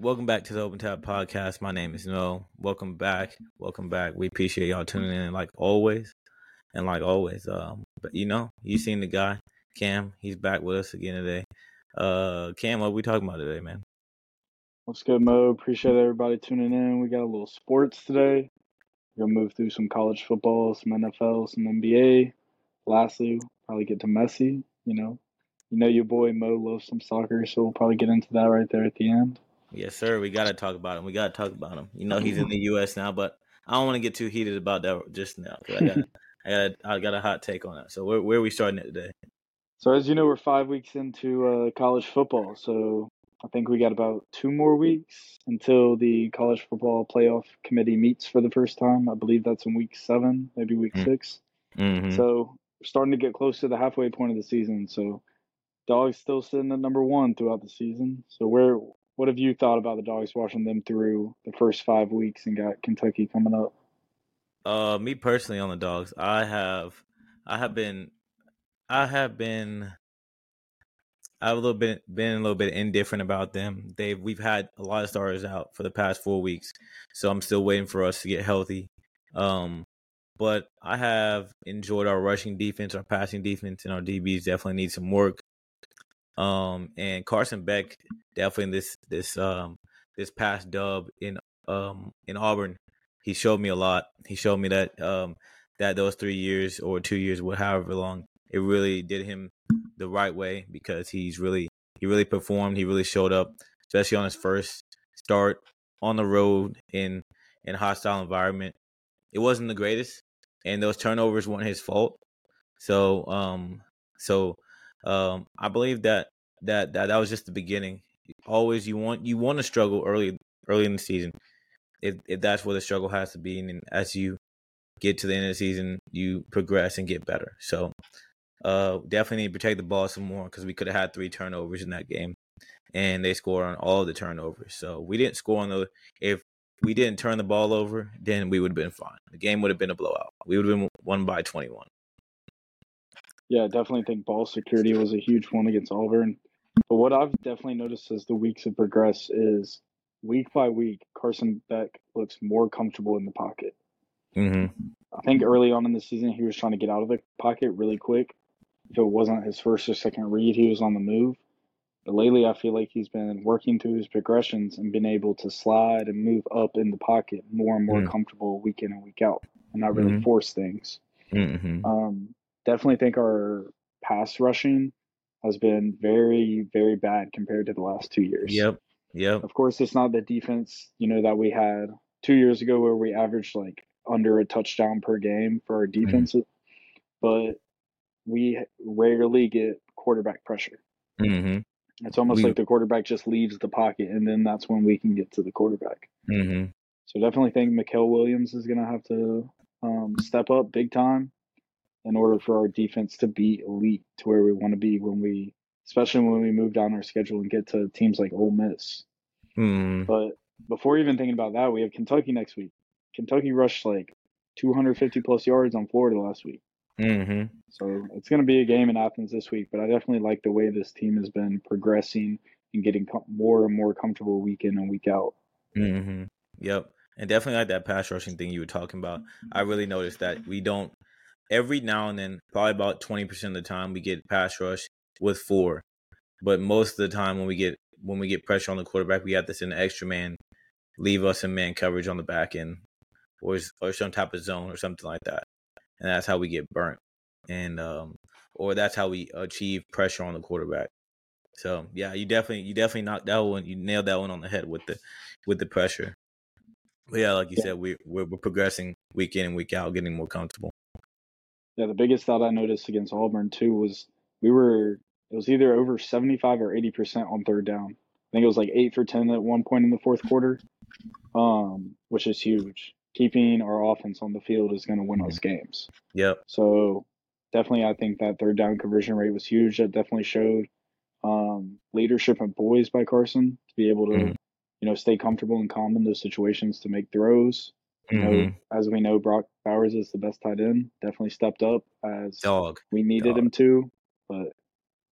Welcome back to the Open Tap Podcast. My name is Mo. Welcome back. Welcome back. We appreciate y'all tuning in like always. And like always, um, but you know, you seen the guy, Cam, he's back with us again today. Uh Cam, what we talking about today, man? What's good, Mo? Appreciate everybody tuning in. We got a little sports today. We're gonna move through some college football, some NFL, some NBA. Lastly, probably get to Messi. You know, you know your boy Mo loves some soccer, so we'll probably get into that right there at the end. Yes, sir. We gotta talk about him. We gotta talk about him. You know, he's in the U.S. now, but I don't want to get too heated about that just now. I got, I got, I got a hot take on that. So where, where are we starting it today? So as you know, we're five weeks into uh, college football. So I think we got about two more weeks until the college football playoff committee meets for the first time. I believe that's in week seven, maybe week Mm. six. Mm-hmm. So we're starting to get close to the halfway point of the season. So Dawgs still sitting at number one throughout the season. So where what have you thought about the Dawgs watching them through the first five weeks and got Kentucky coming up? Uh, me personally on the Dawgs, I have, I have been, I have been, I've a little bit been a little bit indifferent about them. They've we've had a lot of starters out for the past four weeks, so I'm still waiting for us to get healthy. Um, but I have enjoyed our rushing defense, our passing defense, and our DBs definitely need some work. Um, and Carson Beck definitely in this this um this past dub in um in Auburn, he showed me a lot. He showed me that um that those three years or two years, however long, it really did him the right way because he's really he really performed. He really showed up, especially on his first start on the road in in hostile environment. It wasn't the greatest, and those turnovers weren't his fault. So um so um I believe that that that that was just the beginning. Always you want you want to struggle early early in the season. If if that's where the struggle has to be, and as you get to the end of the season, you progress and get better. So uh definitely need to protect the ball some more because we could have had three turnovers in that game, and they scored on all the turnovers. So we didn't score on the if we didn't turn the ball over, then we would have been fine. The game would have been a blowout. We would have been won by twenty one. Yeah, I definitely think ball security was a huge one against Auburn. But what I've definitely noticed as the weeks have progressed is week by week, Carson Beck looks more comfortable in the pocket. Mm-hmm. I think early on in the season, he was trying to get out of the pocket really quick. If it wasn't his first or second read, he was on the move. But lately, I feel like he's been working through his progressions and been able to slide and move up in the pocket more and more Mm. comfortable week in and week out and not really Mhm. force things. Mm-hmm. Um, definitely think our pass rushing has been very, very bad compared to the last two years. Yep. Yep. Of course, it's not the defense, you know, that we had two years ago where we averaged like under a touchdown per game for our defense, but we rarely get quarterback pressure. Mm-hmm. It's almost We- like the quarterback just leaves the pocket, and then that's when we can get to the quarterback. Mm-hmm. So definitely think Mykel Williams is going to have to um, step up big time in order for our defense to be elite to where we want to be when we, especially when we move down our schedule and get to teams like Ole Miss. Mm-hmm. But before even thinking about that, we have Kentucky next week. Kentucky rushed like 250 plus yards on Florida last week. Mm-hmm. So it's going to be a game in Athens this week. But I definitely like the way this team has been progressing and getting com- more and more comfortable week in and week out. Mm-hmm. Yep. And definitely like that pass rushing thing you were talking about. I really noticed that we don't every now and then, probably about twenty percent of the time we get pass rush with four. But most of the time when we get when we get pressure on the quarterback, we have to send an extra man, leave us in man coverage on the back end or or some type of zone or something like that. And that's how we get burnt. And um or that's how we achieve pressure on the quarterback. So yeah, you definitely you definitely knocked that one. You nailed that one on the head with the with the pressure. But yeah, like you Yeah. said, we we're, we're progressing week in and week out, getting more comfortable. Yeah, the biggest thought I noticed against Auburn too was we were it was either over 75 or 80 percent on third down. I think it was like eight for 10 at one point in the fourth quarter, um, which is huge. Keeping our offense on the field is going to win us games. Yep. So definitely, I think that third down conversion rate was huge. That definitely showed um, leadership and poise by Carson to be able to, Mhm. you know, stay comfortable and calm in those situations to make throws. You know, Mhm. as we know, Brock Bowers is the best tight end. Definitely stepped up as Dog. we needed Dog. him to. But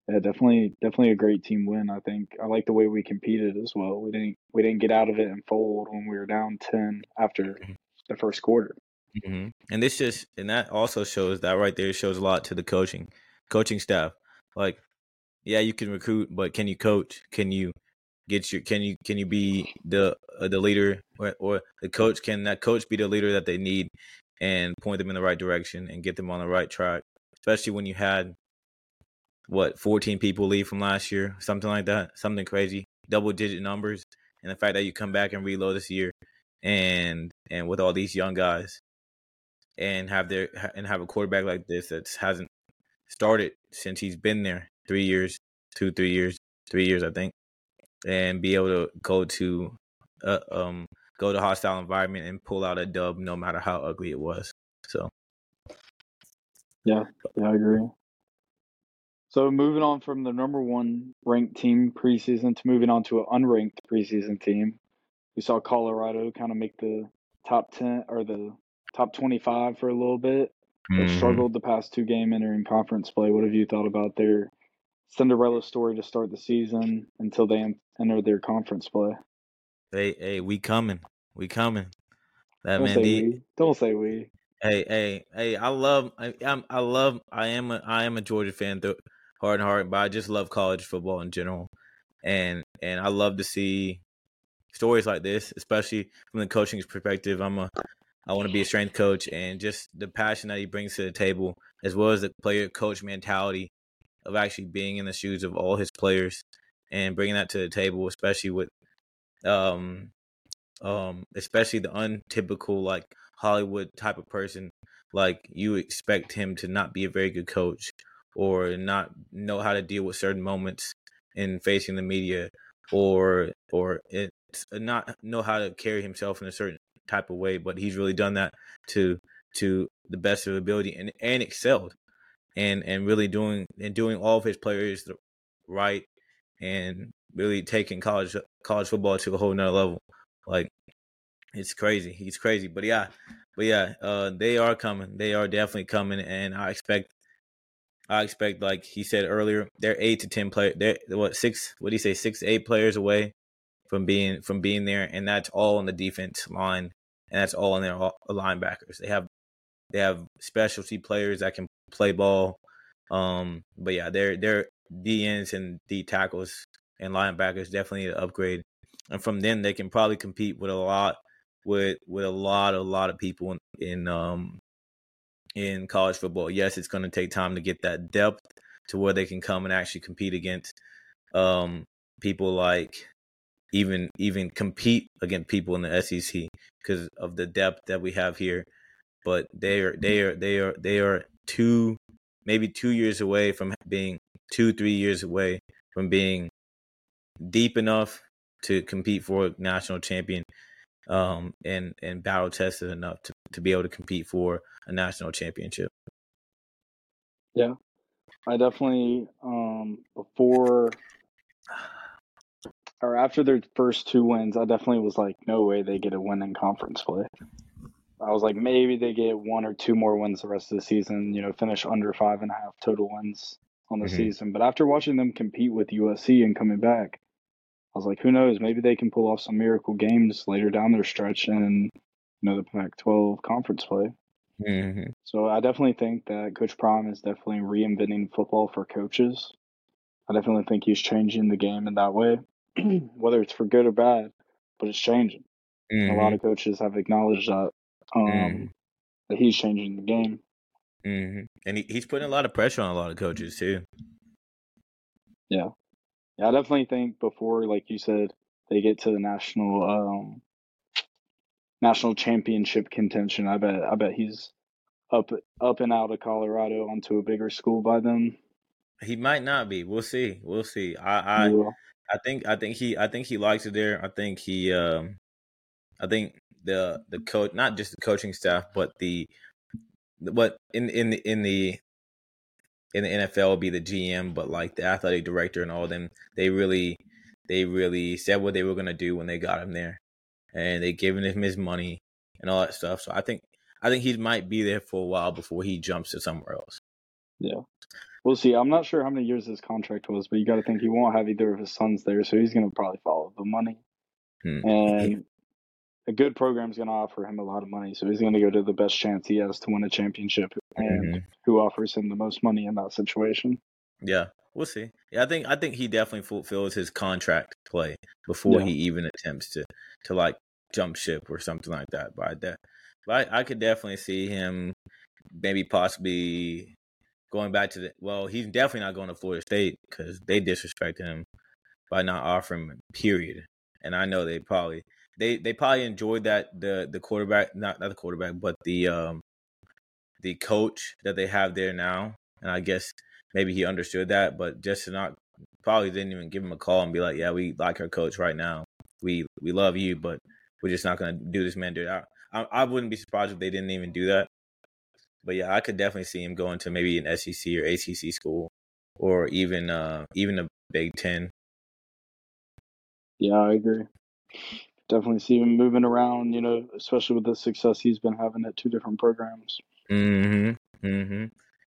Yeah, definitely, definitely a great team win. I think I like the way we competed as well. We didn't we didn't get out of it and fold when we were down ten after Mm-hmm. the first quarter. hmm And this just and that also shows that right there shows a lot to the coaching coaching staff. Like, yeah, you can recruit, but can you coach? Can you get your can you can you be the uh, the leader or, or the coach? Can that coach be the leader that they need and point them in the right direction and get them on the right track? Especially when you had what 14 people leave from last year, something like that, something crazy, double digit numbers, and the fact that you come back and reload this year and and with all these young guys and have their and have a quarterback like this that hasn't started since he's been there three years, two, three years, three years, I think, and be able to go to uh, um go to hostile environment and pull out a dub no matter how ugly it was. So Yeah, yeah, I agree. So moving on from the number one ranked team preseason to moving on to an unranked preseason team, we saw Colorado kind of make the top ten or the top twenty-five for a little bit. They Mhm. struggled the past two game entering conference play. What have you thought about their Cinderella story to start the season until they enter their conference play? Hey, hey, we coming, we coming. That Don't man, say D, we. Don't say we. Hey, hey, hey! I love, I, I'm, I love, I am, a, I am a Georgia fan, through heart and heart. But I just love college football in general, and and I love to see stories like this, especially from the coaching perspective. I'm a, I want to be a strength coach, and just the passion that he brings to the table, as well as the player coach mentality of actually being in the shoes of all his players and bringing that to the table, especially with, um, um, especially the untypical like Hollywood type of person. Like you expect him to not be a very good coach or not know how to deal with certain moments in facing the media or or it's not know how to carry himself in a certain type of way. But he's really done that to to the best of ability and and excelled and and really doing and doing all of his players the right and really taking college college football to a whole nother level. Like it's crazy. He's crazy. But yeah, but yeah, uh they are coming. They are definitely coming and I expect I expect like he said earlier, they're eight to ten players they're what six what do you say, six eight players away from being from being there and that's all on the defense line and that's all on their linebackers. They have they have specialty players that can play ball. Um, but yeah, they're they're DNs and D tackles and linebackers definitely an upgrade. And from then they can probably compete with a lot with with a lot a lot of people in, in um in college football. Yes, it's going to take time to get that depth to where they can come and actually compete against um people like even even compete against people in the SEC because of the depth that we have here. But they are they are they are they are two maybe two years away from being two three years away from being deep enough to compete for a national champion um, and and battle tested enough to, to be able to compete for a national championship. Yeah, I definitely um, before or after their first two wins, I definitely was like, no way they get a win in conference play. I was like, maybe they get one or two more wins the rest of the season. You know, finish under five and a half total wins on the Mhm. season. But after watching them compete with USC and coming back, I was like, who knows? Maybe they can pull off some miracle games later down their stretch in you know the Pac-12 conference play. Mm-hmm. So I definitely think that Coach Prime is definitely reinventing football for coaches. I definitely think he's changing the game in that way, whether it's for good or bad, but it's changing. A lot of coaches have acknowledged that um, Mhm. that he's changing the game. Hmm And he, he's putting a lot of pressure on a lot of coaches too. Yeah, I definitely think before, like you said, they get to the national um, national championship contention. I bet I bet he's up up and out of Colorado onto a bigger school by then. He might not be. We'll see. We'll see. I I, Yeah. I think I think he I think he likes it there. I think he um I think the the coach not just the coaching staff but the what in in the in the in the NFL would be the GM but like the athletic director and all them they really they really said what they were gonna do when they got him there and they given him his money and all that stuff. So I think I think he might be there for a while before he jumps to somewhere else. Yeah. We'll see. I'm not sure how many years his contract was, but you got to think he won't have either of his sons there, so he's going to probably follow the money. Hmm. And a good program is going to offer him a lot of money, so he's going to go to the best chance he has to win a championship, and Mhm. who offers him the most money in that situation. Yeah, we'll see. Yeah, I think I think he definitely fulfills his contract play before Yeah. he even attempts to to like jump ship or something like that. But I, de- but I, I could definitely see him maybe possibly going back to the. Well, he's definitely not going to Florida State because they disrespected him by not offering him. Period. And I know they probably they they probably enjoyed that the the quarterback not not the quarterback but the um the coach that they have there now. And I guess maybe he understood that, but just to not probably didn't even give him a call and be like, "Yeah, we like our coach right now. We we love you, but we're just not to do this man dude." I, I I wouldn't be surprised if they didn't even do that. But yeah, I could definitely see him going to maybe an SEC or ACC school, or even uh even a Big Ten. Yeah, I agree. Definitely see him moving around, you know, especially with the success he's been having at two different programs. Mm-hmm. Mm-hmm.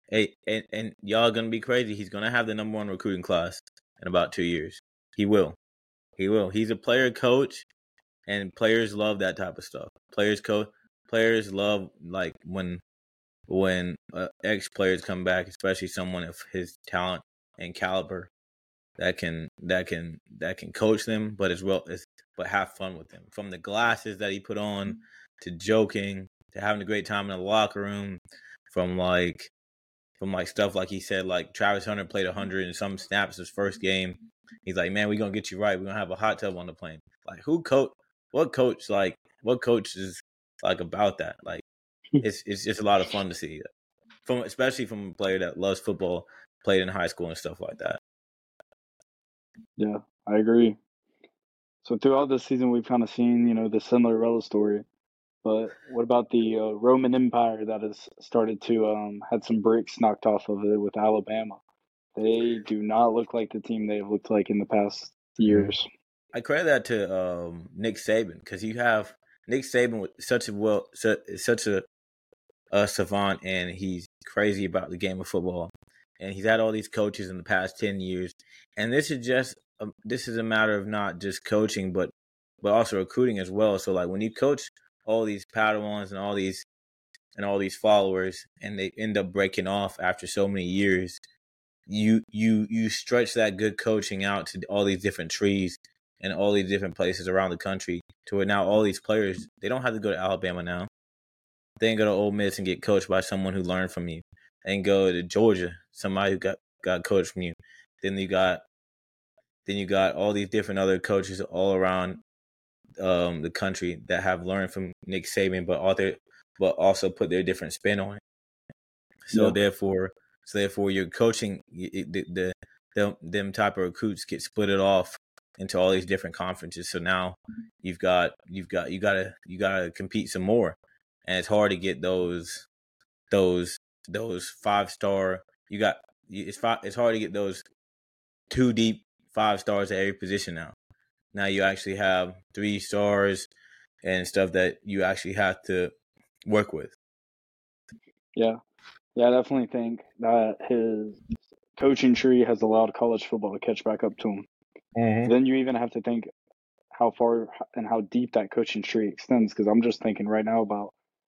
Hey, and, and y'all gonna be crazy. He's gonna have the number one recruiting class in about two years. He will. He will. He's a player coach, and players love that type of stuff. Players coach. Players love like when when uh, ex players come back, especially someone of his talent and caliber that can that can that can coach them, but as well as but have fun with him. From the glasses that he put on mm-hmm. to joking to having a great time in the locker room, from like from like stuff like he said like Travis Hunter played hundred and some snaps his first mm-hmm. game. He's like, man, we're gonna get you right. We're gonna have a hot tub on the plane. Like who coach? What coach like? What coach is like about that? Like it's it's just a lot of fun to see from especially from a player that loves football, played in high school and stuff like that. Yeah, I agree. So throughout this season, we've kind of seen, you know, the similar Cinderella story. But what about the uh, Roman Empire that has started to um, had some bricks knocked off of it with Alabama? They do not look like the team they've looked like in the past years. I credit that to um, Nick Saban because you have Nick Saban with such a well, such, such a, a savant, and he's crazy about the game of football, and he's had all these coaches in the past ten years, and this is just a, this is a matter of not just coaching, but but also recruiting as well. So like when you coach all these Padawans and all these and all these followers, and they end up breaking off after so many years, you you you stretch that good coaching out to all these different trees and all these different places around the country to where now all these players they don't have to go to Alabama now. They go to Ole Miss and get coached by someone who learned from you. They go to Georgia, somebody who got got coached from you. Then you got then you got all these different other coaches all around um, the country that have learned from Nick Saban, but author, but also put their different spin on it. So Yeah. therefore, so therefore, your coaching, it- the, the, the them type of recruits get split it off into all these different conferences. So now you've got you've got you gotta you gotta compete some more, and it's hard to get those those those five star. You got it's five, it's hard to get those two deep five stars at every position now. Now you actually have three stars and stuff that you actually have to work with. Yeah. Yeah, I definitely think that his coaching tree has allowed college football to catch back up to him. Then you even have to think how far and how deep that coaching tree extends. Because I'm just thinking right now about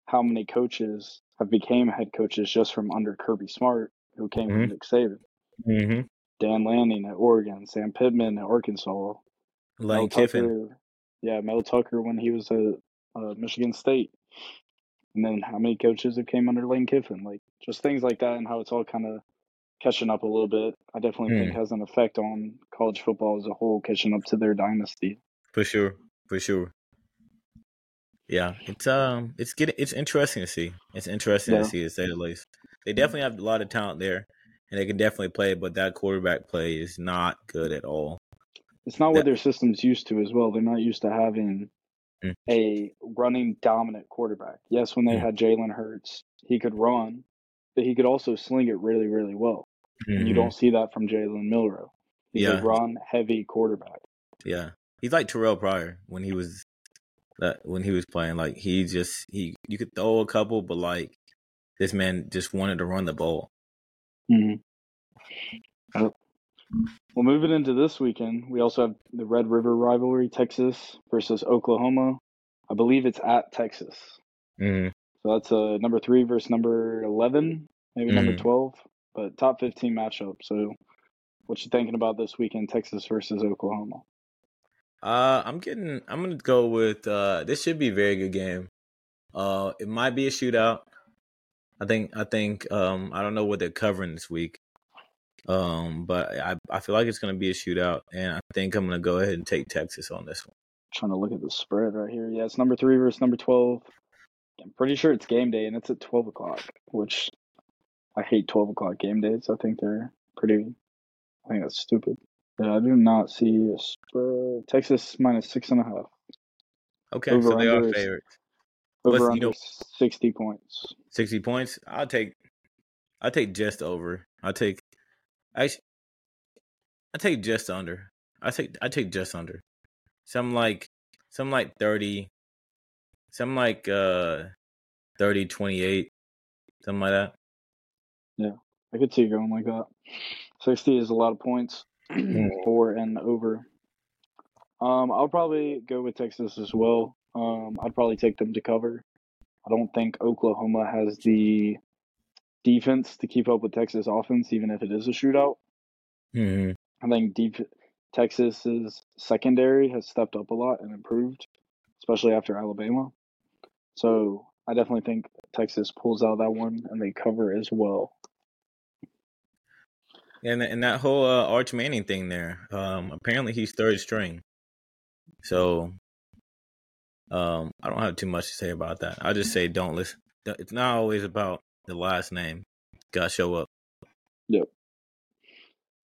how many coaches have became head coaches just from under Kirby Smart, who came Mhm. from Nick Saban. Mm-hmm. Dan Lanning at Oregon, Sam Pittman at Arkansas, Lane Kiffin. Tucker, yeah, Mel Tucker when he was at uh, Michigan State, and then how many coaches have came under Lane Kiffin? Like just things like that, and how it's all kind of catching up a little bit. I definitely think has an effect on college football as a whole, catching up to their dynasty. For sure. For sure. Yeah. It's um it's getting it's interesting to see. It's interesting Yeah. to see to say the least. They definitely have a lot of talent there and they can definitely play, but that quarterback play is not good at all. It's not Yeah. what their system's used to as well. They're not used to having Mm. a running dominant quarterback. Yes, when they Mm. had Jalen Hurts, he could run, but he could also sling it really, really well. And you don't see that from Jalen Milroe. He's Yeah. a run heavy quarterback. Yeah, he's like Terrelle Pryor when he was that when he was playing. Like he just he you could throw a couple, but like this man just wanted to run the ball. Hmm Well, moving into this weekend, we also have the Red River rivalry, Texas versus Oklahoma. I believe it's at Texas. Mm-hmm. So that's a number three versus number 11, maybe number Mhm. 12, but top 15 matchup. So what you thinking about this weekend, Texas versus Oklahoma? Uh, I'm getting. I'm gonna go with. Uh, this should be a very good game. Uh, it might be a shootout. I think. I think. Um, I don't know what they're covering this week. Um, but I I feel like it's gonna be a shootout, and I think I'm gonna go ahead and take Texas on this one. trying to look at the spread right here. Yeah, it's number three versus number 12. I'm pretty sure it's game day and it's at 12 o'clock, which I hate 12 o'clock game days. I think they're pretty, I think that's stupid. Yeah, I do not see a spread. Texas minus six and a half. Okay, so they are favorites. Over What's- you know- 60 points. Sixty points. I'll take. I'll take just over. I'll take. Actually, I take just under. I take. I take just under. Some like. Some like thirty. Some like uh, 30, 28, something like that. Yeah, I could see it going like that. 60 is a lot of points for and over. Um, I'll probably go with Texas as well. Um, I'd probably take them to cover. I don't think Oklahoma has the defense to keep up with Texas offense, even if it is a shootout. Mm-hmm. I think deep Texas's secondary has stepped up a lot and improved, especially after Alabama. So I definitely think Texas pulls out that one and they cover as well. And and that whole uh, Arch Manning thing there. Um, apparently he's third string. So, um, I don't have too much to say about that. I just say don't listen. It's not always about the last name. Got to show up. Yep.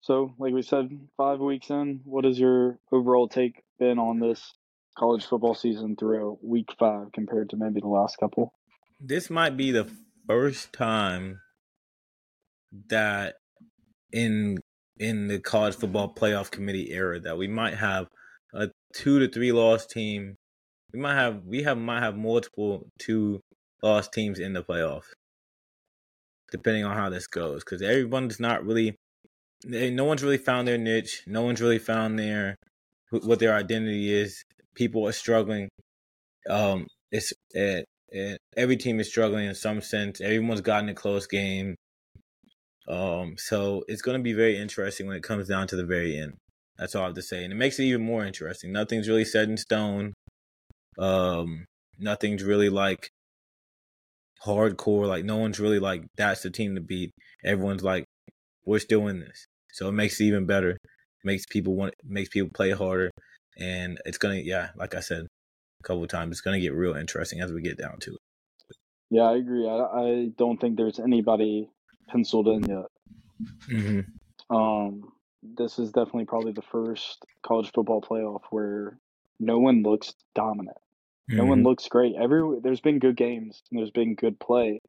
So, like we said, five weeks in, what has your overall take been on this college football season through week five compared to maybe the last couple? This might be the first time that in in the college football playoff committee era that we might have a two to three loss team. We might have we have might have multiple two loss teams in the playoffs, depending on how this goes. Because everyone's not really, they, no one's really found their niche. No one's really found their what their identity is. People are struggling. Um, it's it, it, every team is struggling in some sense. Everyone's gotten a close game. Um, so it's going to be very interesting when it comes down to the very end. That's all I have to say, and it makes it even more interesting. Nothing's really set in stone. Um, nothing's really like hardcore. Like no one's really like that's the team to beat. Everyone's like we're still in this, so it makes it even better. Makes people want, makes people play harder, and it's gonna yeah, like I said a couple of times, it's gonna get real interesting as we get down to it. Yeah, I agree. I, I don't think there's anybody penciled in yet. Mm-hmm. Um, this is definitely probably the first college football playoff where no one looks dominant. No Mm-hmm. one looks great. Every there's been good games and there's been good play,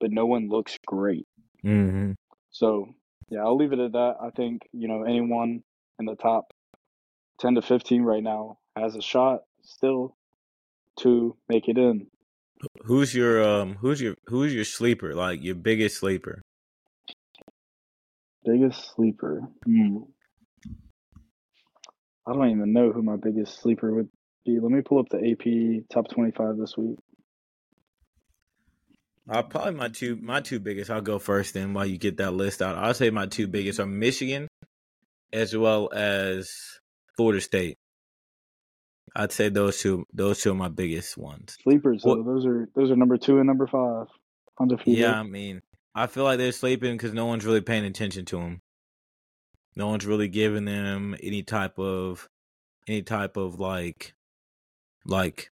but no one looks great. Mm-hmm. So yeah, I'll leave it at that. I think you know anyone in the top ten to fifteen right now has a shot still to make it in. Who's your um? Who's your who's your sleeper? Like your biggest sleeper? Biggest sleeper. Hmm. I don't even know who my biggest sleeper would Let me pull up the AP top twenty-five this week. Uh, probably my two my two biggest. I'll go first then while you get that list out. I'll say my two biggest are Michigan as well as Florida State. I'd say those two those two are my biggest ones. Sleepers. Though, those are those are number two and number five. Undefeated. Yeah, I mean, I feel like they're sleeping because no one's really paying attention to them. No one's really giving them any type of any type of like like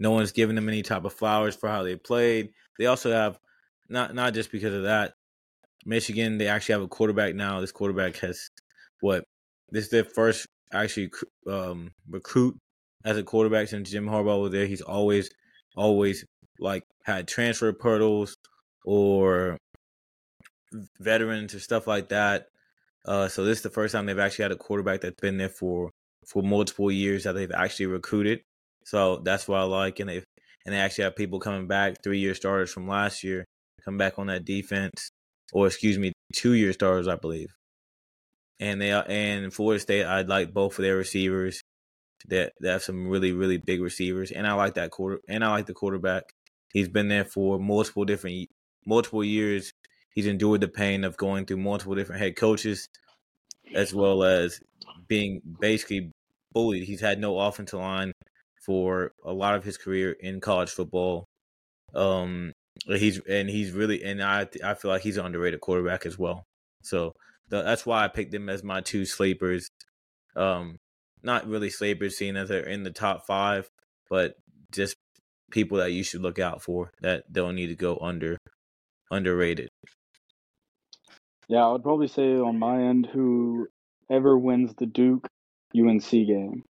no one's giving them any type of flowers for how they played. They also have not not just because of that. Michigan, they actually have a quarterback now. This quarterback has what? This is their first actually um, recruit as a quarterback since Jim Harbaugh was there. He's always always like had transfer portals or veterans or stuff like that. Uh, so this is the first time they've actually had a quarterback that's been there for for multiple years that they've actually recruited. So that's what I like, and they and they actually have people coming back, three year starters from last year, come back on that defense, or excuse me, two year starters, I believe. and they and Florida State. I like both of their receivers. That they have some really really big receivers, and I like that quarter. And I like the quarterback. He's been there for multiple different multiple years. He's endured the pain of going through multiple different head coaches, as well as being basically bullied. He's had no offensive line for a lot of his career in college football. Um, he's and he's really and I I feel like he's an underrated quarterback as well. So the, that's why I picked him as my two sleepers. Um, not really sleepers, seeing as they're in the top five, but just people that you should look out for that don't need to go under underrated. Yeah, I would probably say on my end, whoever wins the Duke UNC game.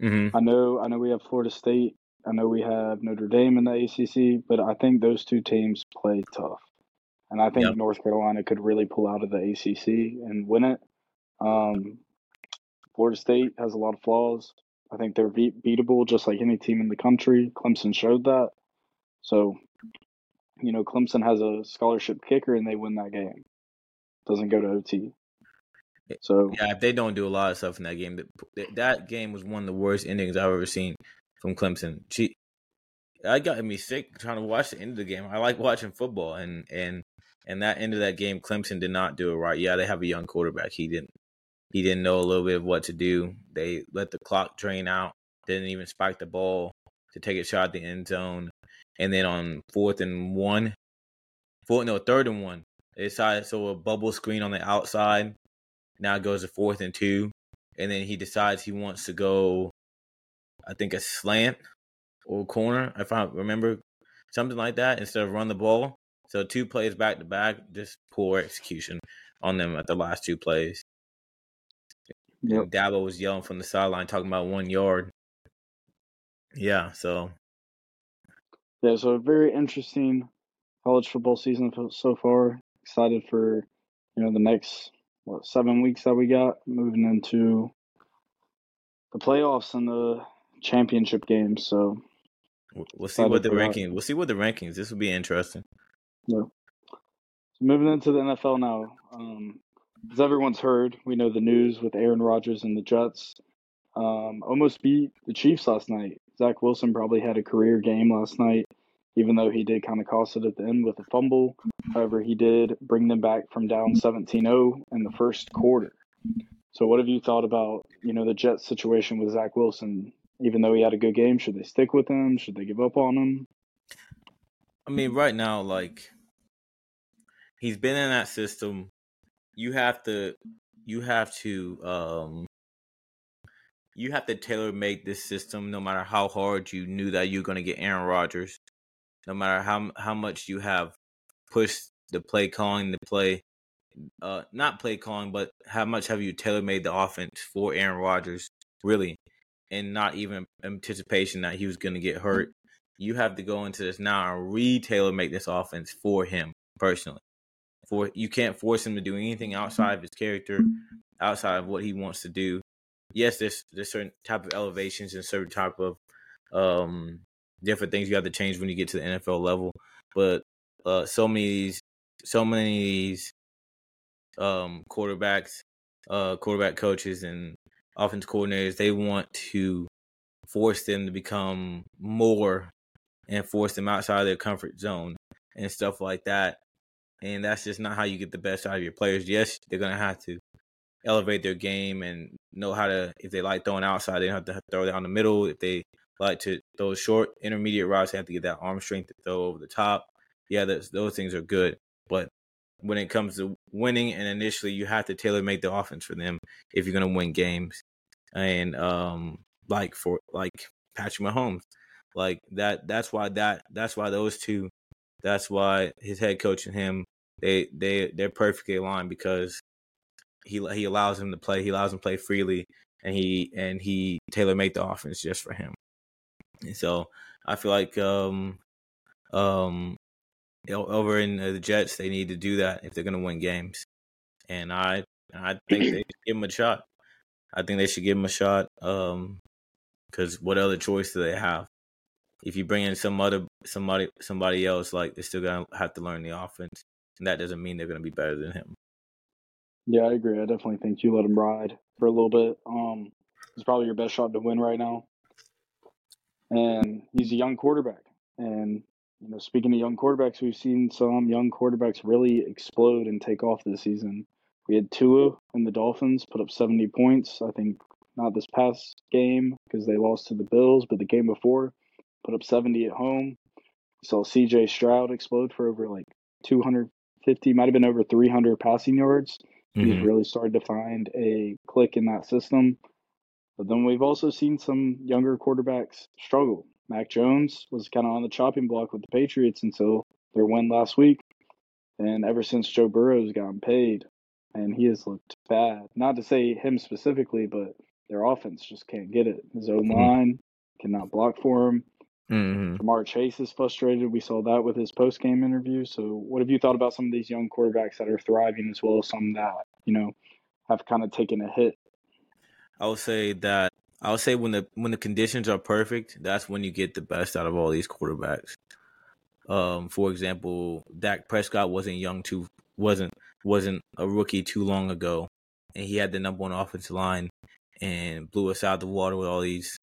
Mm-hmm. I know, I know we have Florida State. I know we have Notre Dame in the ACC, but I think those two teams play tough, and I think Yep. North Carolina could really pull out of the ACC and win it. Um, Florida State has a lot of flaws. I think they're beat- beatable, just like any team in the country. Clemson showed that. So, you know, Clemson has a scholarship kicker, and they win that game. Doesn't go to OT. So Yeah, if they don't do a lot of stuff in that game, that, that game was one of the worst endings I've ever seen from Clemson. She, I got me sick trying to watch the end of the game. I like watching football, and and and that end of that game, Clemson did not do it right. Yeah, they have a young quarterback. He didn't he didn't know a little bit of what to do. They let the clock drain out. Didn't even spike the ball to take a shot at the end zone. And then on fourth and one, fourth no third and one, they decided so a bubble screen on the outside. Now it goes to fourth and two, and then he decides he wants to go, I think a slant or corner, if I remember something like that, instead of run the ball. So two plays back to back, just poor execution on them at the last two plays. Yep. Dabo was yelling from the sideline, talking about one yard. Yeah, so Yeah, so a very interesting college football season so far. Excited for you know the next what seven weeks that we got moving into the playoffs and the championship games. So we'll- see what the for that. ranking. We'll see what the rankings. This will be interesting. yeah. So moving into the NFL now. Um, as everyone's heard, we know the news with Aaron Rodgers and the Jets. Um, almost beat the Chiefs last night. Zach Wilson probably had a career game last night, even though he did kind of cost it at the end with a fumble. However, he did bring them back from down 17-0 in the first quarter. So, what have you thought about you know the Jets situation with Zach Wilson? Even though he had a good game, should they stick with him? Should they give up on him? I mean, right now, like he's been in that system. You have to, you have to, um, you have to tailor make this system. No matter how hard you knew that you're going to get Aaron Rodgers, no matter how how much you have pushed the play calling, the play, uh, not play calling, but how much have you tailor made the offense for Aaron Rodgers, really, and not even anticipation that he was going to get hurt you have to go into this now and re-tailor make this offense for him personally. For you can't force him to do anything outside of his character, outside of what he wants to do. Yes, there's there's certain type of elevations and certain type of um different things you have to change when you get to the NFL level. But uh so many so many um quarterbacks, uh quarterback coaches and offense coordinators, they want to force them to become more and force them outside of their comfort zone and stuff like that. And that's just not how you get the best out of your players. Yes, they're gonna have to elevate their game and know how to. If they like throwing outside, they have to throw down the middle. If they like to those short intermediate routes, they have to get that arm strength to throw over the top. Yeah, those those things are good, but when it comes to winning and initially, you have to tailor make the offense for them if you're gonna win games. And um, like for like Patrick Mahomes, like that. That's why that. That's why those two. That's why his head coach and him. They they they're perfectly aligned because he he allows him to play. He allows him to play freely, and he and he tailor make the offense just for him. And so I feel like um um over in the Jets they need to do that if they're going to win games. And I I think they should give him a shot. I think they should give him a shot. Um, because what other choice do they have? If you bring in some other somebody somebody else, like they're still gonna have to learn the offense, and that doesn't mean they're gonna be better than him. Yeah, I agree. I definitely think you let him ride for a little bit. Um, he's probably your best shot to win right now, and he's a young quarterback. And you know, speaking of young quarterbacks, we've seen some young quarterbacks really explode and take off this season. We had Tua and the Dolphins put up 70 points. I think not this past game because they lost to the Bills, but the game before put up 70 at home. We saw CJ Stroud explode for over like 250, might have been over 300 passing yards. Mm-hmm. He's really started to find a click in that system. But then we've also seen some younger quarterbacks struggle. Mac Jones was kind of on the chopping block with the Patriots until their win last week. And ever since Joe Burrow's gotten paid, and he has looked bad. Not to say him specifically, but their offense just can't get it. His own mm-hmm. line cannot block for him. Mm-hmm. Ja'Marr Chase is frustrated. We saw that with his post game interview. So, what have you thought about some of these young quarterbacks that are thriving as well as some that you know have kind of taken a hit? I would say that I would say when the when the conditions are perfect, that's when you get the best out of all these quarterbacks. Um, for example, Dak Prescott wasn't young too wasn't wasn't a rookie too long ago, and he had the number one offensive line and blew us out the water with all these.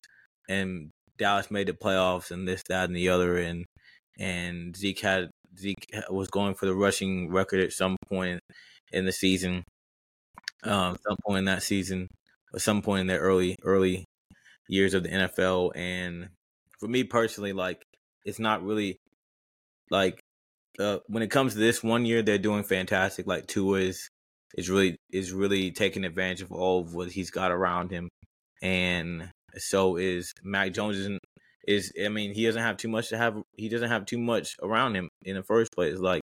And Dallas made the playoffs and this, that, and the other, and and Zeke had Zeke was going for the rushing record at some point in the season, um, some point in that season, or some point in their early early years of the NFL. And for me personally, like it's not really like uh, when it comes to this one year, they're doing fantastic. Like Tua is is really is really taking advantage of all of what he's got around him, and so is Mac Jones. Is, is I mean he doesn't have too much to have. He doesn't have too much around him in the first place. Like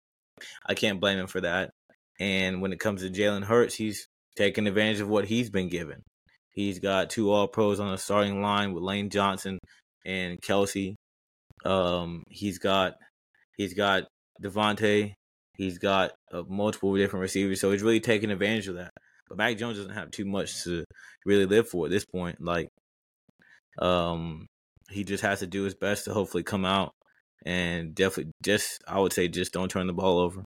I can't blame him for that. And when it comes to Jalen Hurts, he's taking advantage of what he's been given. He's got two All Pros on the starting line with Lane Johnson and Kelce. Um, he's got he's got DeVonta. He's got uh, multiple different receivers, so he's really taking advantage of that. But Mac Jones doesn't have too much to really live for at this point. Like, um, he just has to do his best to hopefully come out and definitely just I would say just don't turn the ball over,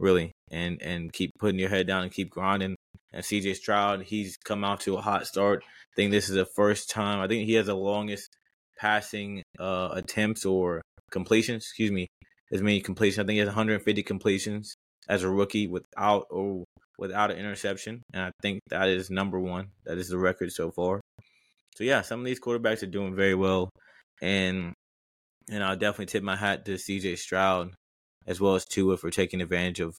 really, and and keep putting your head down and keep grinding. And CJ Stroud, he's come out to a hot start. I think this is the first time. I think he has the longest passing uh, attempts or completions, excuse me, as many completions. I think he has 150 completions as a rookie without or without an interception, and I think that is number one. That is the record so far. So yeah, some of these quarterbacks are doing very well, and and I'll definitely tip my hat to C.J. Stroud as well as Tua for taking advantage of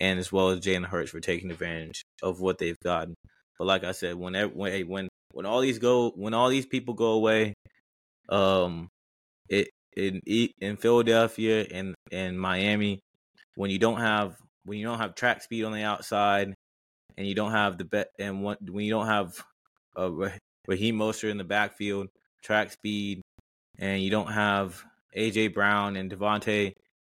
and as well as Jalen Hurts for taking advantage of what they've gotten. But like I said, whenever when when when all these go when all these people go away, um, it in in Philadelphia and and Miami, when you don't have when you don't have track speed on the outside, and you don't have the bet and when you don't have uh, Raheem Mostert in the backfield, track speed, and you don't have AJ Brown and DeVonta,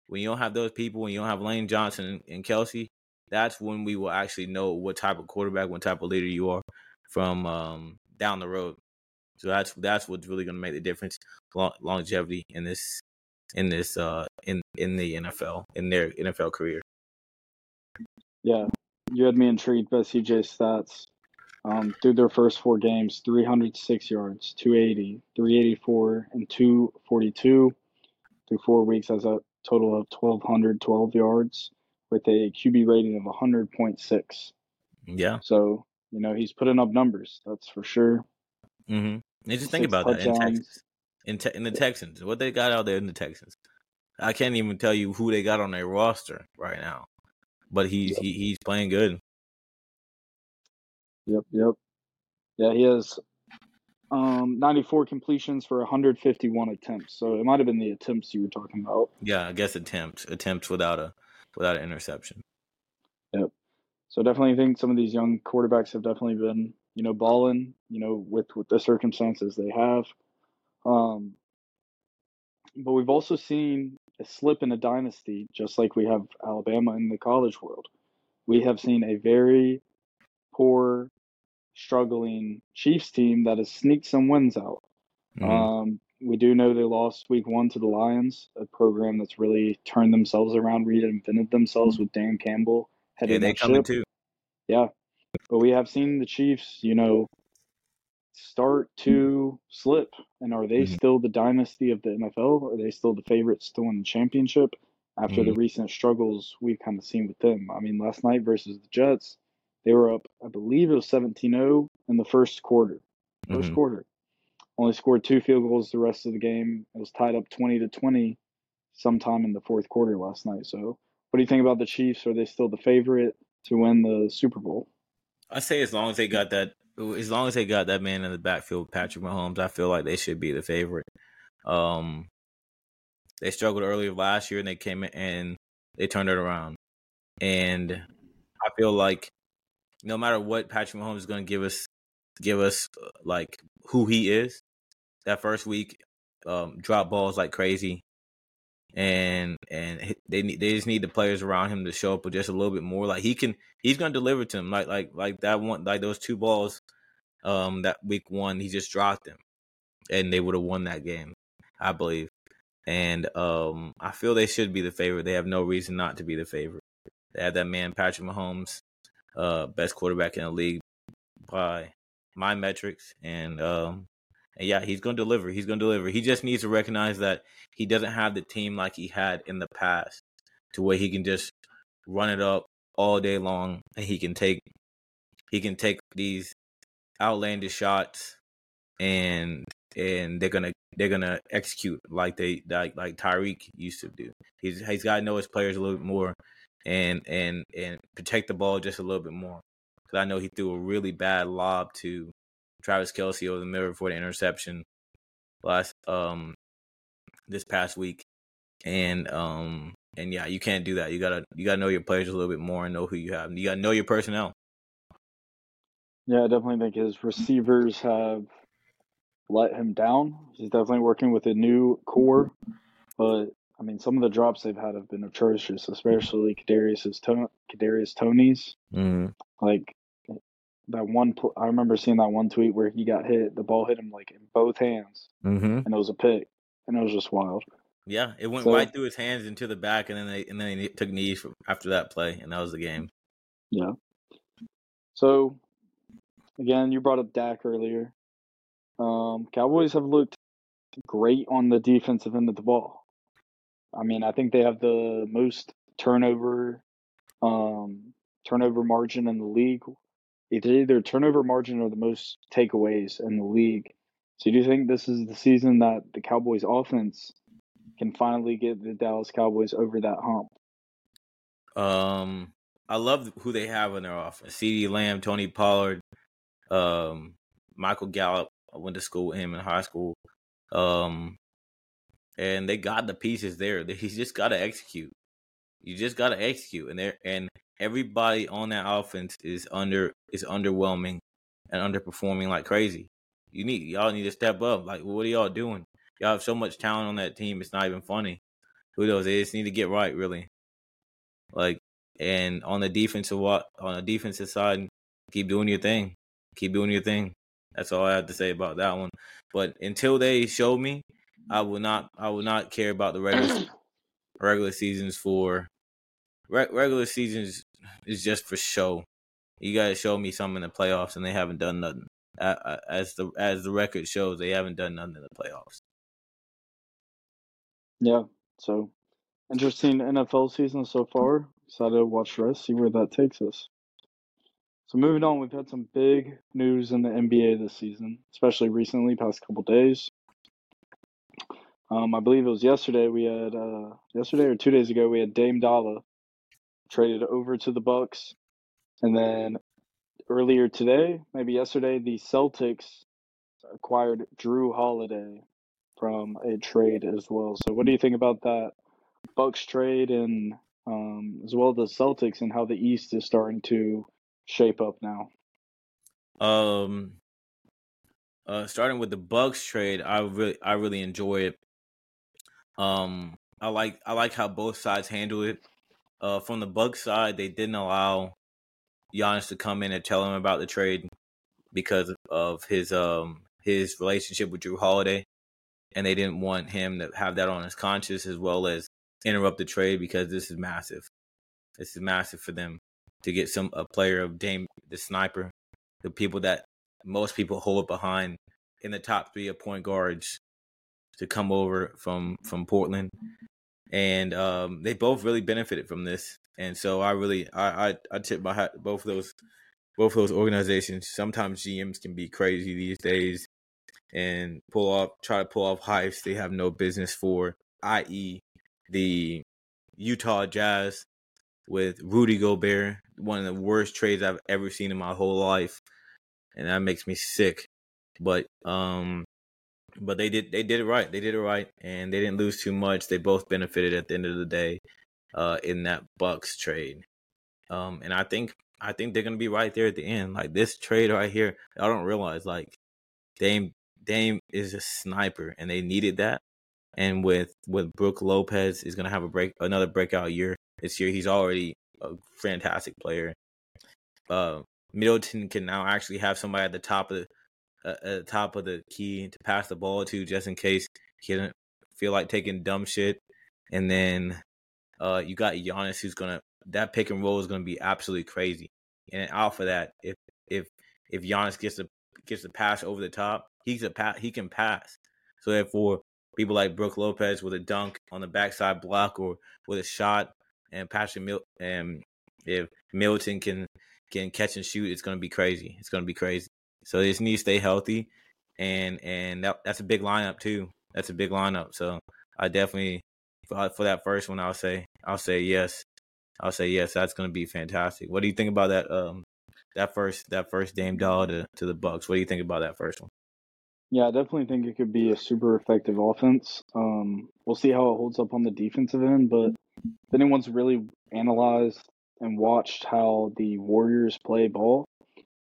when you don't have those people, when you don't have Lane Johnson and, Kelce, that's when we will actually know what type of quarterback, what type of leader you are from um, down the road. So that's that's what's really going to make the difference, longevity in this in this uh in in the NFL in their NFL career. Yeah, you had me intrigued by CJ stats. Um, through their first four games, 306 yards, 280, 384, and 242. Through four weeks, as a total of 1,212 yards with a QB rating of 100.6. Yeah. So, you know, he's putting up numbers, that's for sure. Mm-hmm. And just think about touchdowns. that in Texas, in, te- in the Texans, what they got out there in the Texans. I can't even tell you who they got on their roster right now, but he's yep. he, he's playing good. Yep, yep. Yeah, he has um 94 completions for 151 attempts. So it might have been the attempts you were talking about. Yeah, I guess attempts, attempts without a without an interception. Yep. So definitely think some of these young quarterbacks have definitely been you know, balling, you know, with, with the circumstances they have. Um, but we've also seen a slip in a dynasty, just like we have Alabama in the college world. We have seen a very poor, struggling Chiefs team that has sneaked some wins out. Mm-hmm. Um, we do know they lost week one to the Lions, a program that's really turned themselves around, reinvented themselves with Dan Campbell heading yeah, they coming ship. too. Yeah, but we have seen the Chiefs, you know, start to slip. And are they Mhm. still the dynasty of the NFL? Are they still the favorites to win the championship after the Mhm. recent struggles we've kind of seen with them? I mean, last night versus the Jets, they were up, I believe it was 17 0 in the first quarter. 1st Mhm. quarter. Only scored two field goals the rest of the game. It was tied up 20 to 20 sometime in the fourth quarter last night. So, what do you think about the Chiefs? Are they still the favorite to win the Super Bowl? I say as long as they got that, as long as they got that man in the backfield, Patrick Mahomes, I feel like they should be the favorite. Um, they struggled earlier last year, and they came in and they turned it around. And I feel like no matter what Patrick Mahomes is going to give us, give us uh, like who he is. That first week, um, drop balls like crazy, and and they need they just need the players around him to show up with just a little bit more. Like he can, he's going to deliver to him. Like like like that one, like those two balls, um, that week one, he just dropped them, and they would have won that game, I believe. And um, I feel they should be the favorite. They have no reason not to be the favorite. They have that man Patrick Mahomes, uh, best quarterback in the league by my metrics, and um, and yeah, he's going to deliver. He's going to deliver. He just needs to recognize that he doesn't have the team like he had in the past, to where he can just run it up all day long, and he can take he can take these outlandish shots, and and they're gonna they're gonna execute like they like like Tyreek used to do. He's he's got to know his players a little bit more, and and and protect the ball just a little bit more. Because I know he threw a really bad lob to Travis Kelce over the middle for the interception last um this past week, and um and yeah, you can't do that. You gotta you gotta know your players a little bit more and know who you have. You gotta know your personnel. Yeah, I definitely think his receivers have let him down. He's definitely working with a new core, but I mean, some of the drops they've had have been atrocious, especially Kadarius's Kadarius Toney's. Mm-hmm. Like that one, pl- I remember seeing that one tweet where he got hit. The ball hit him like in both hands, Mm-hmm. and it was a pick, and it was just wild. Yeah, it went So- right through his hands into the back, and then they and then they took knees after that play, and that was the game. Yeah. So, again, you brought up Dak earlier. Um, Cowboys have looked great on the defensive end of the ball. I mean, I think they have the most turnover, um, turnover margin in the league. Either either turnover margin or the most takeaways in the league. So, do you think this is the season that the Cowboys offense can finally get the Dallas Cowboys over that hump? Um, I love who they have in their offense: CeeDee Lamb, Tony Pollard, um, Michael Gallup. I went to school with him in high school. Um, and they got the pieces there. He's just got to execute. You just got to execute, and there and everybody on that offense is under is underwhelming and underperforming like crazy. You need y'all need to step up. Like, what are y'all doing? Y'all have so much talent on that team. It's not even funny. Who knows? They just need to get right, really. Like, and on the defensive what on the defensive side, keep doing your thing. Keep doing your thing. That's all I have to say about that one. But until they show me, I will not. I will not care about the regular regular seasons for re- regular seasons is just for show. You got to show me something in the playoffs, and they haven't done nothing. As the as the record shows, they haven't done nothing in the playoffs. Yeah. So interesting NFL season so far. Excited to watch the rest, see where that takes us. So moving on, we've had some big news in the NBA this season, especially recently, past couple days. Um, I believe it was yesterday. We had uh, yesterday or two days ago, we had Dame Dolla traded over to the Bucks, and then earlier today, maybe yesterday, the Celtics acquired Jrue Holiday from a trade as well. So, what do you think about that Bucks trade and um, as well the Celtics and how the East is starting to shape up now? Um, uh, starting with the Bucks trade, I really I really enjoy it. Um, I like I like how both sides handle it. Uh, from the Bucks side, they didn't allow Giannis to come in and tell him about the trade because of his um his relationship with Jrue Holiday, and they didn't want him to have that on his conscience as well as interrupt the trade because this is massive. This is massive for them. to get some a player of Dame the sniper, the people that most people hold behind in the top three of point guards to come over from from Portland, and um, they both really benefited from this. And so I really I I, I tip my hat both of those both of those organizations. Sometimes GMs can be crazy these days and pull off try to pull off heists they have no business for, i.e., the Utah Jazz with Rudy Gobert, one of the worst trades I've ever seen in my whole life, and that makes me sick. But um, but they did they did it right. They did it right, and they didn't lose too much. They both benefited at the end of the day, uh, in that Bucks trade. Um, and I think I think they're gonna be right there at the end. Like this trade right here, I don't realize like Dame Dame is a sniper, and they needed that. And with with Brook Lopez is gonna have a break another breakout year this year. He's already a fantastic player. Uh, Middleton can now actually have somebody at the top of the at the top of the key to pass the ball to, just in case he doesn't feel like taking dumb shit. And then uh, you got Giannis, who's gonna that pick and roll is gonna be absolutely crazy. And out for that, if if if Giannis gets the gets the pass over the top, he's a pass. He can pass. So therefore, people like Brook Lopez with a dunk on the backside block or with a shot, and Patrick Mil- and if Milton can can catch and shoot, it's gonna be crazy. It's gonna be crazy. So they just need to stay healthy, and and that, that's a big lineup too. That's a big lineup. So I definitely for, for that first one, I'll say I'll say yes. I'll say yes. That's gonna be fantastic. What do you think about that? Um, that first that first Dame Doll to to the Bucks. What do you think about that first one? Yeah, I definitely think it could be a super effective offense. Um, we'll see how it holds up on the defensive end, but if anyone's really analyzed and watched how the Warriors play ball,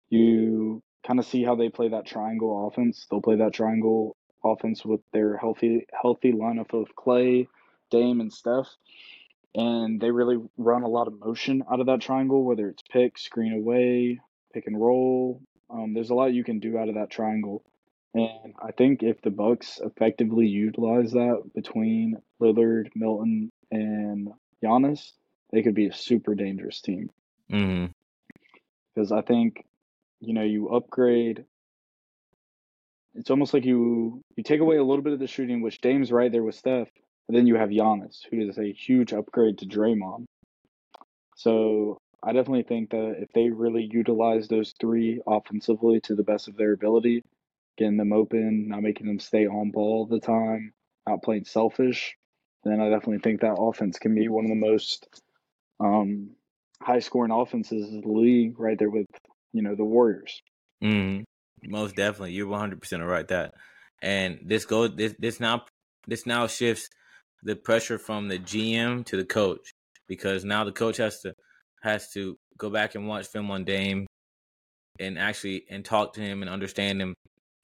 you kind of see how they play that triangle offense. They'll play that triangle offense with their healthy healthy lineup of Clay, Dame, and Steph. And they really run a lot of motion out of that triangle, whether it's pick, screen away, pick and roll. Um, there's a lot you can do out of that triangle. And I think if the Bucks effectively utilize that between Lillard, Milton, and Giannis, they could be a super dangerous team. Mm-hmm. Because I think, you know, you upgrade. It's almost like you you take away a little bit of the shooting, which Dame's right there with Steph, but then you have Giannis, who is a huge upgrade to Draymond. So I definitely think that if they really utilize those three offensively to the best of their ability, getting them open, not making them stay on ball all the time, not playing selfish, then I definitely think that offense can be one of the most um, high scoring offenses in the league, right there with you know the Warriors. Mm, most definitely, you're 100 percent right that. And this goes this this now this now shifts the pressure from the GM to the coach because now the coach has to has to go back and watch film on Dame and actually and talk to him and understand him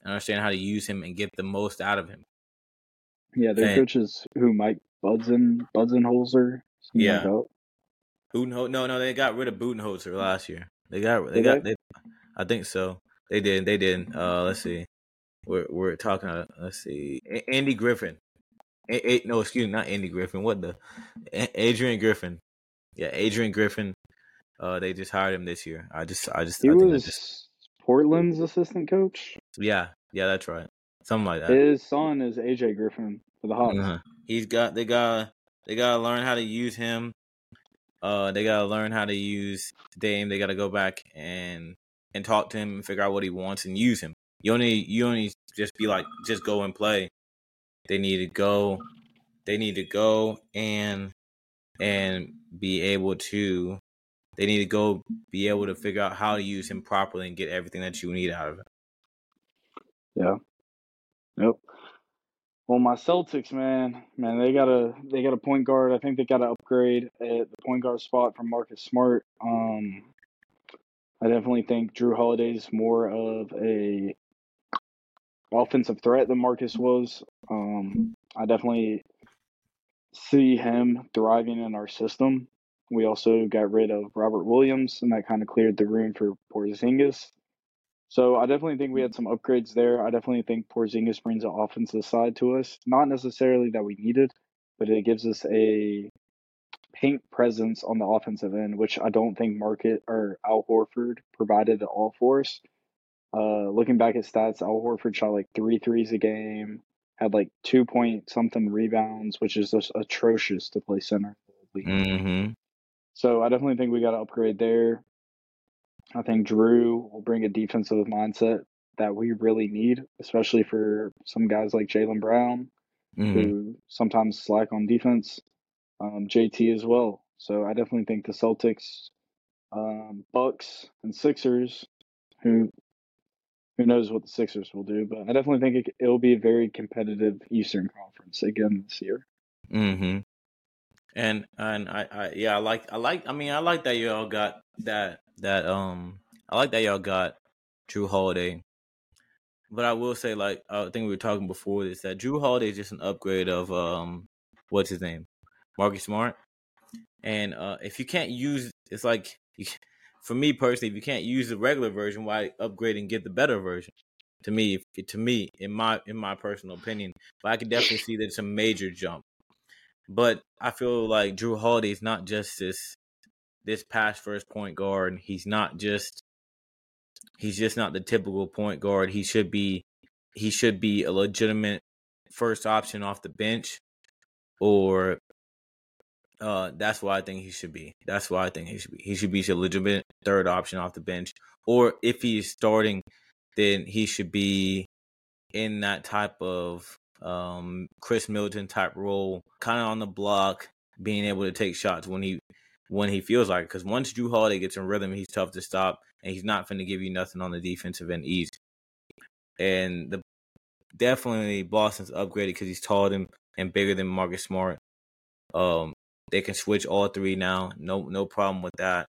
understand how to use him and get the most out of him. Yeah, their and, coaches who Mike Budzen Budenholzer. Yeah. Like Budenholzer. No, no, they got rid of Budenholzer last year. They got they got they? I think so. They did. They did. Uh, let's see. We're we're talking. Uh, let's see. Andy Griffin. A- a- no, excuse me, not Andy Griffin. What the? A- Adrian Griffin. Yeah, Adrian Griffin. Uh, they just hired him this year. I just, I just. He I was just... Portland's assistant coach. Yeah, yeah, that's right. Something like that. His son is AJ Griffin for the Hawks. Uh-huh. He's got. They got. They gotta learn how to use him. Uh, they gotta learn how to use Dame. They gotta go back and and talk to him and figure out what he wants and use him. You only you only just be like just go and play. They need to go. They need to go and and be able to. They need to go be able to figure out how to use him properly and get everything that you need out of it. Yeah. Yep. Well, my Celtics, man, man, they got a they got a point guard. I think they got to upgrade at the point guard spot from Marcus Smart. Um, I definitely think Jrue Holiday is more of a offensive threat than Marcus was. Um, I definitely see him thriving in our system. We also got rid of Robert Williams, and that kind of cleared the room for Porzingis. So I definitely think we had some upgrades there. I definitely think Porzingis brings an offensive side to us. Not necessarily that we needed, but it gives us a paint presence on the offensive end, which I don't think Market or Al Horford provided at all for us. Uh, looking back at stats, Al Horford shot like three threes a game, had like two point something rebounds, which is just atrocious to play center. Mm-hmm. So I definitely think we got to upgrade there. I think Jrue will bring a defensive mindset that we really need, especially for some guys like Jaylen Brown, Mm-hmm. who sometimes slack on defense. Um, JT as well. So I definitely think the Celtics, um, Bucks, and Sixers, who who knows what the Sixers will do, but I definitely think it, it'll be a very competitive Eastern Conference again this year. Mm-hmm. And and I, I yeah I like I like I mean I like that y'all got that that um I like that y'all got Jrue Holiday. But I will say like I think we were talking before this that Jrue Holiday is just an upgrade of um what's his name Marcus Smart. And uh if you can't use it's like for me personally if you can't use the regular version why upgrade and get the better version to me to me in my in my personal opinion but I can definitely see that it's a major jump but I feel like Jrue Holiday is not just this this past first point guard. He's not just he's just not the typical point guard. He should be he should be a legitimate first option off the bench or uh that's why I think he should be. That's why I think he should be. He should be a legitimate third option off the bench. Or if he's starting, then he should be in that type of um Khris Middleton type role, kind of on the block, being able to take shots when he when he feels like it. Because once Jrue Holiday gets in rhythm, he's tough to stop, and he's not going to give you nothing on the defensive end easy. And the definitely Boston's upgraded because he's taller than and bigger than Marcus Smart. Um, they can switch all three now. No, no problem with that.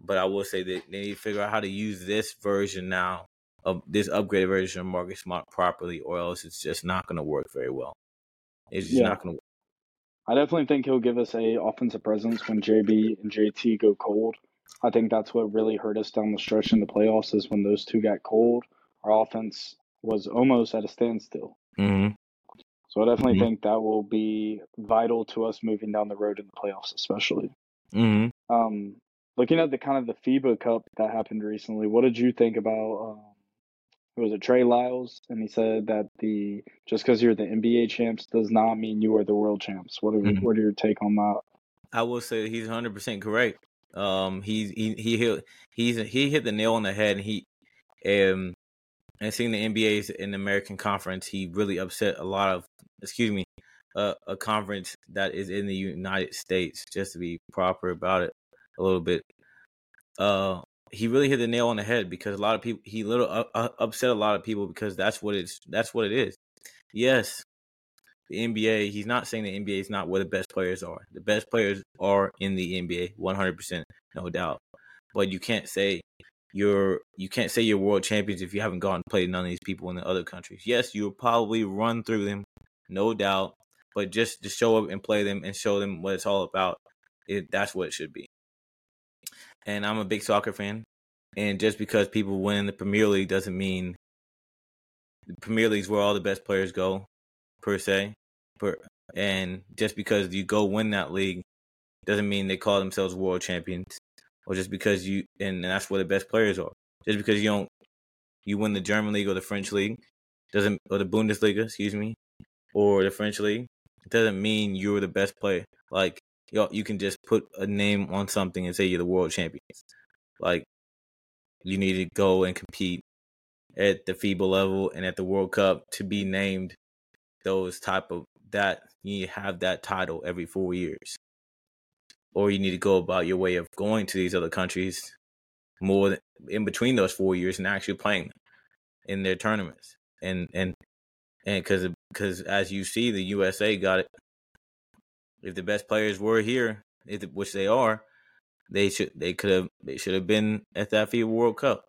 But I will say that they need to figure out how to use this version now of this upgraded version of Marcus Smart properly, or else it's just not going to work very well. It's just Yeah. not going to. I definitely think he'll give us a offensive presence when JB and JT go cold. I think that's what really hurt us down the stretch in the playoffs is when those two got cold. Our offense was almost at a standstill. Mm-hmm. So I definitely Mhm. think that will be vital to us moving down the road in the playoffs, especially. Mm-hmm. Um, looking at the kind of the FIBA Cup that happened recently, what did you think about? Um, who was it Trey Lyles? And he said that the just because you're the NBA champs does not mean you are the world champs. What are Mhm. what are your take on that? I will say he's 100 percent correct. Um, he's he he hit he's he hit the nail on the head. And he um and seeing the NBA's in the American Conference, he really upset a lot of excuse me, uh, a conference that is in the United States. Just to be proper about it a little bit. Uh, he really hit the nail on the head because a lot of people he little uh, upset a lot of people because that's what it's that's what it is. Yes, the NBA. He's not saying the NBA is not where the best players are. The best players are in the NBA, one hundred percent, no doubt. But you can't say you're you can't say you're world champions if you haven't gone and played none of these people in the other countries. Yes, you'll probably run through them, no doubt. But just to show up and play them and show them what it's all about, it that's what it should be. And I'm a big soccer fan, and just because people win the Premier League doesn't mean the Premier League's where all the best players go, per se. Per, and just because you go win that league doesn't mean they call themselves world champions. Or just because you and that's where the best players are. Just because you don't you win the German league or the French league doesn't or the Bundesliga, excuse me, or the French league, doesn't mean you're the best player. Like you know, you can just put a name on something and say you're the world champions. Like you need to go and compete at the FIBA level and at the World Cup to be named those type of that you have that title every four years. Or you need to go about your way of going to these other countries more than, in between those four years and actually playing in their tournaments. And and and because because as you see, the USA got it. If the best players were here, if, which they are, they should they could have they should have been at that FIBA World Cup,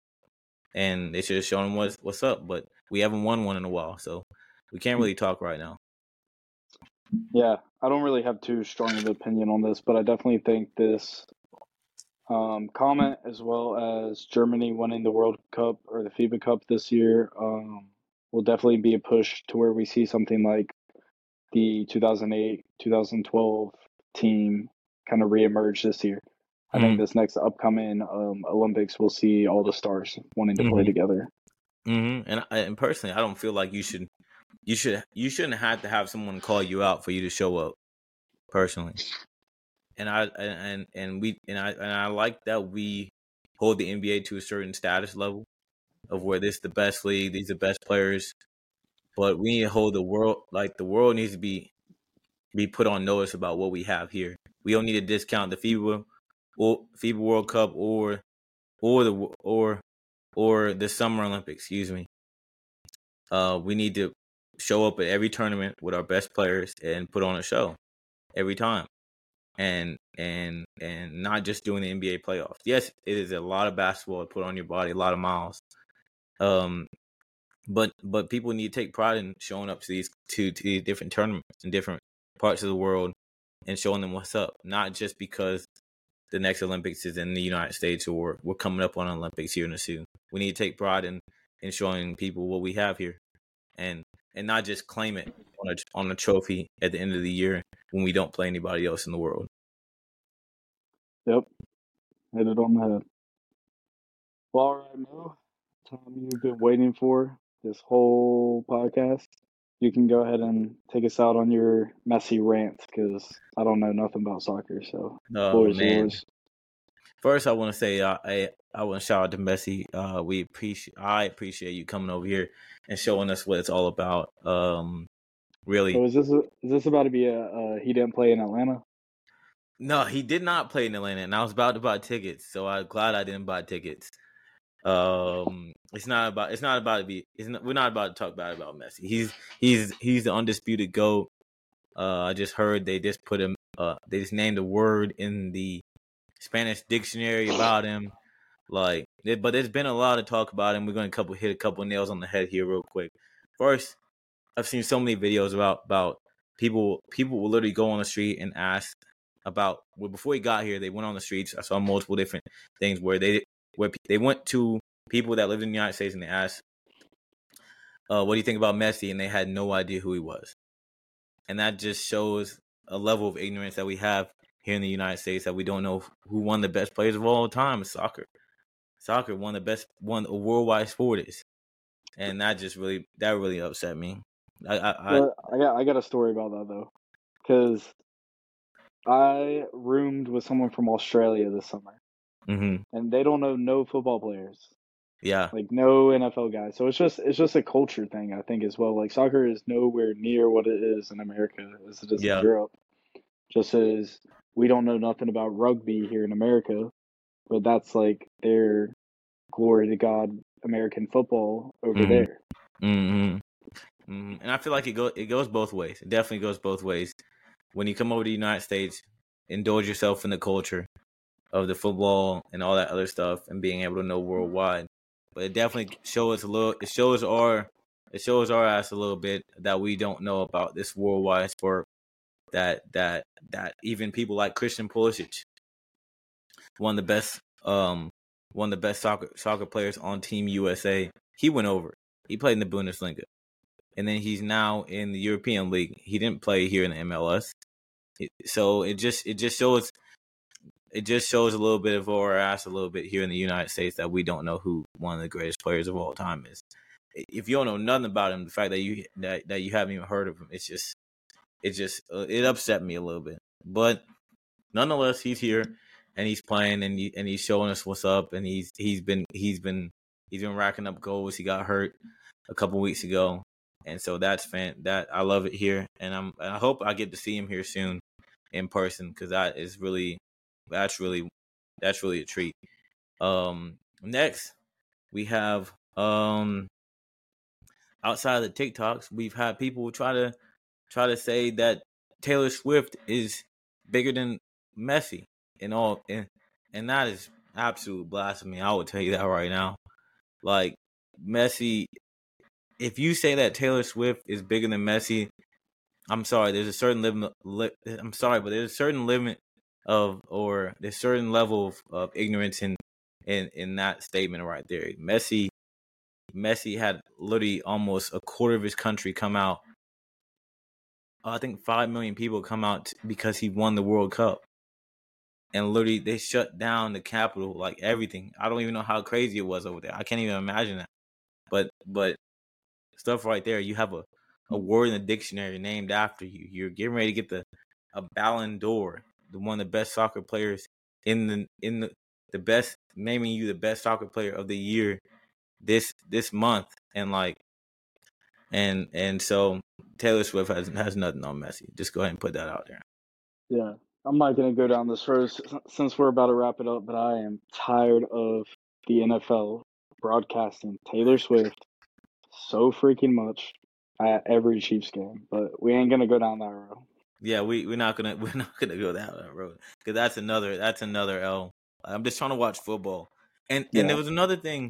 and they should have shown them what's what's up. But we haven't won one in a while, so we can't really talk right now. Yeah, I don't really have too strong of an opinion on this, but I definitely think this um, comment, as well as Germany winning the World Cup or the FIBA Cup this year, um, will definitely be a push to where we see something like the 2008 2012 team kind of reemerge this year. I think this next upcoming um, Olympics, we'll see all the stars wanting to play Mhm. together. Mm-hmm. And and personally, I don't feel like you should you should you shouldn't have to have someone call you out for you to show up. Personally, and I and and we and I and I like that we hold the NBA to a certain status level of where this is the best league, these are the best players, but we need to hold the world like the world needs to be be put on notice about what we have here. We don't need to discount the FIBA or FIBA World Cup or or the or or the Summer Olympics. Excuse me. Uh, we need to show up at every tournament with our best players and put on a show every time, and and and not just doing the NBA playoffs. Yes, it is a lot of basketball to put on your body, a lot of miles. Um, but but people need to take pride in showing up to these to, to these different tournaments in different parts of the world and showing them what's up. Not just because the next Olympics is in the United States or we're coming up on Olympics here in the soon. We need to take pride in in showing people what we have here, and and not just claim it on a on a trophy at the end of the year when we don't play anybody else in the world. Yep, hit it on the head. Well, all right, Mo. Time you've been waiting for this whole podcast. You can go ahead and take us out on your Messi rant because I don't know nothing about soccer. So, Oh man! yours. First, I want to say uh, I I want to shout out to Messi. Uh, we appreciate I appreciate you coming over here and showing us what it's all about. Um, really, So, is this is this about to be a uh, he didn't play in Atlanta? No, he did not play in Atlanta, and I was about to buy tickets, so I'm glad I didn't buy tickets. Um, it's not about it's not about to be it's not, we're not about to talk bad about Messi. He's he's he's the undisputed goat. Uh, I just heard they just put him. Uh, they just named a word in the Spanish dictionary about him. Like, but there's been a lot of talk about him. We're going to couple hit a couple nails on the head here real quick. First, I've seen so many videos about about people people will literally go on the street and ask about well before he got here they went on the streets i saw multiple different things where they where they went to people that lived in the united states and they asked uh, what do you think about messi? and they had no idea who he was. And that just shows a level of ignorance that we have here in the united states that we don't know who of the best players of all time is soccer. Soccer one of the best one a worldwide sport is. And that just really that really upset me. I i, I I got I got a story about that though, because I roomed with someone from Australia this summer, mhm, and they don't know no football players, yeah like no NFL guys. So it's just it's just a culture thing, I think, as well. Like soccer is nowhere near what it is in America as it is Yeah. in Europe. Just as we don't know nothing about rugby here in America, but that's like their glory to God American football over Mhm. there. hmm hmm And I feel like it go it goes both ways. It definitely goes both ways. When you come over to the United States, indulge yourself in the culture of the football and all that other stuff, and being able to know worldwide. But it definitely shows a little. It shows our it shows our ass a little bit that we don't know about this worldwide sport. That that that even people like Christian Pulisic, one of the best um one of the best soccer soccer players on Team USA, he went over. He played in the Bundesliga and then he's now in the European League. He didn't play here in the MLS, so it just it just shows it just shows a little bit of our ass a little bit here in the United States that we don't know who one of the greatest players of all time is. If you don't know nothing about him, the fact that you that, that you haven't even heard of him, it's just it just uh, it upset me a little bit. But nonetheless, he's here and he's playing and he, and he's showing us what's up and he's he's been he's been he's been racking up goals. He got hurt a couple weeks ago and so that's fan that I love it here, and I'm and I hope I get to see him here soon in person because that is really that's really that's really a treat. Um, next we have um outside of the TikToks, we've had people try to try to say that Taylor Swift is bigger than Messi and all, and and that is absolute blasphemy. I will tell you that right now. Like Messi if you say that Taylor Swift is bigger than Messi, I'm sorry. There's a certain limit. Li- I'm sorry, but there's a certain limit of, or there's certain level of, of ignorance in, in in that statement right there. Messi, Messi had literally almost a quarter of his country come out. I think five million people come out because he won the World Cup. and literally they shut down the capital, like everything. I don't even know how crazy it was over there. I can't even imagine that. But but stuff right there, you have a, a word in the dictionary named after you. You're getting ready to get the a Ballon d'Or, the one of the best soccer players in the in the the best naming you the best soccer player of the year this this month and like and and so Taylor Swift has has nothing on Messi. Just go ahead and put that out there. Yeah, I'm not gonna go down this road since we're about to wrap it up, but I am tired of the NFL broadcasting Taylor Swift so freaking much at every Chiefs game. But we ain't gonna go down that road. Yeah, we we're not gonna we're not gonna go that road because that's another that's another L. I'm just trying to watch football, and Yeah. and there was another thing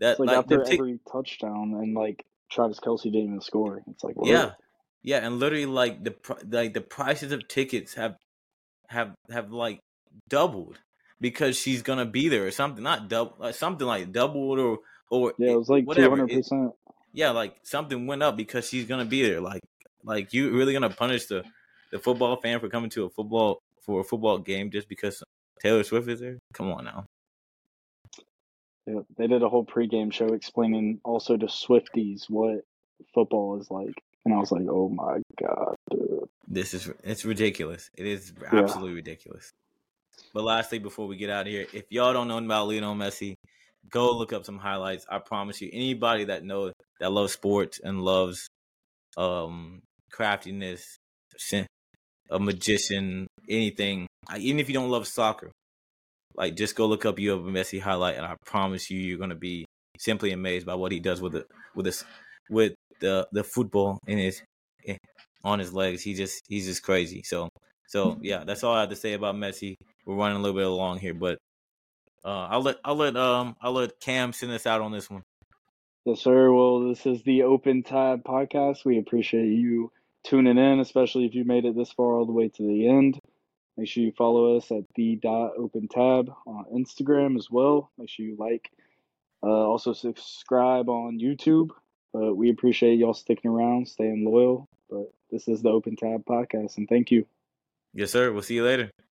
that It's like, like after tick- every touchdown and like Travis Kelce didn't even score. It's like what? yeah, yeah, and literally like the like the prices of tickets have have have like doubled because she's gonna be there or something, not double, like uh, something like doubled or or Yeah, it was like two whatever. hundred percent. yeah, like something went up because she's gonna be there. Like, like you really gonna punish the the football fan for coming to a football for a football game just because Taylor Swift is there? Come on now. Yeah, they did a whole pregame show explaining also to Swifties what football is like, and I was like, oh my god, dude. This is it's ridiculous. It is Yeah. absolutely ridiculous. But lastly, before we get out of here, if y'all don't know about Lionel Messi, go look up some highlights. I promise you, anybody that knows that loves sports and loves um craftiness, sin- a magician, anything, even if you don't love soccer, like just go look up you have a Messi highlight, and I promise you, you're gonna be simply amazed by what he does with it, with this, with the the football in his on his legs. He just he's just crazy. So so yeah, that's all I have to say about Messi. We're running a little bit along here, but uh, I'll let I'll let um I'll let Cam send us out on this one. Yes, sir. Well, this is the Open Tab podcast. We appreciate you tuning in, especially if you made it this far all the way to the end. Make sure you follow us at the dot open tab on Instagram as well. Make sure you like. Uh, also subscribe on YouTube. But we appreciate y'all sticking around, staying loyal. But this is the Open Tab podcast, and thank you. Yes, sir. We'll see you later.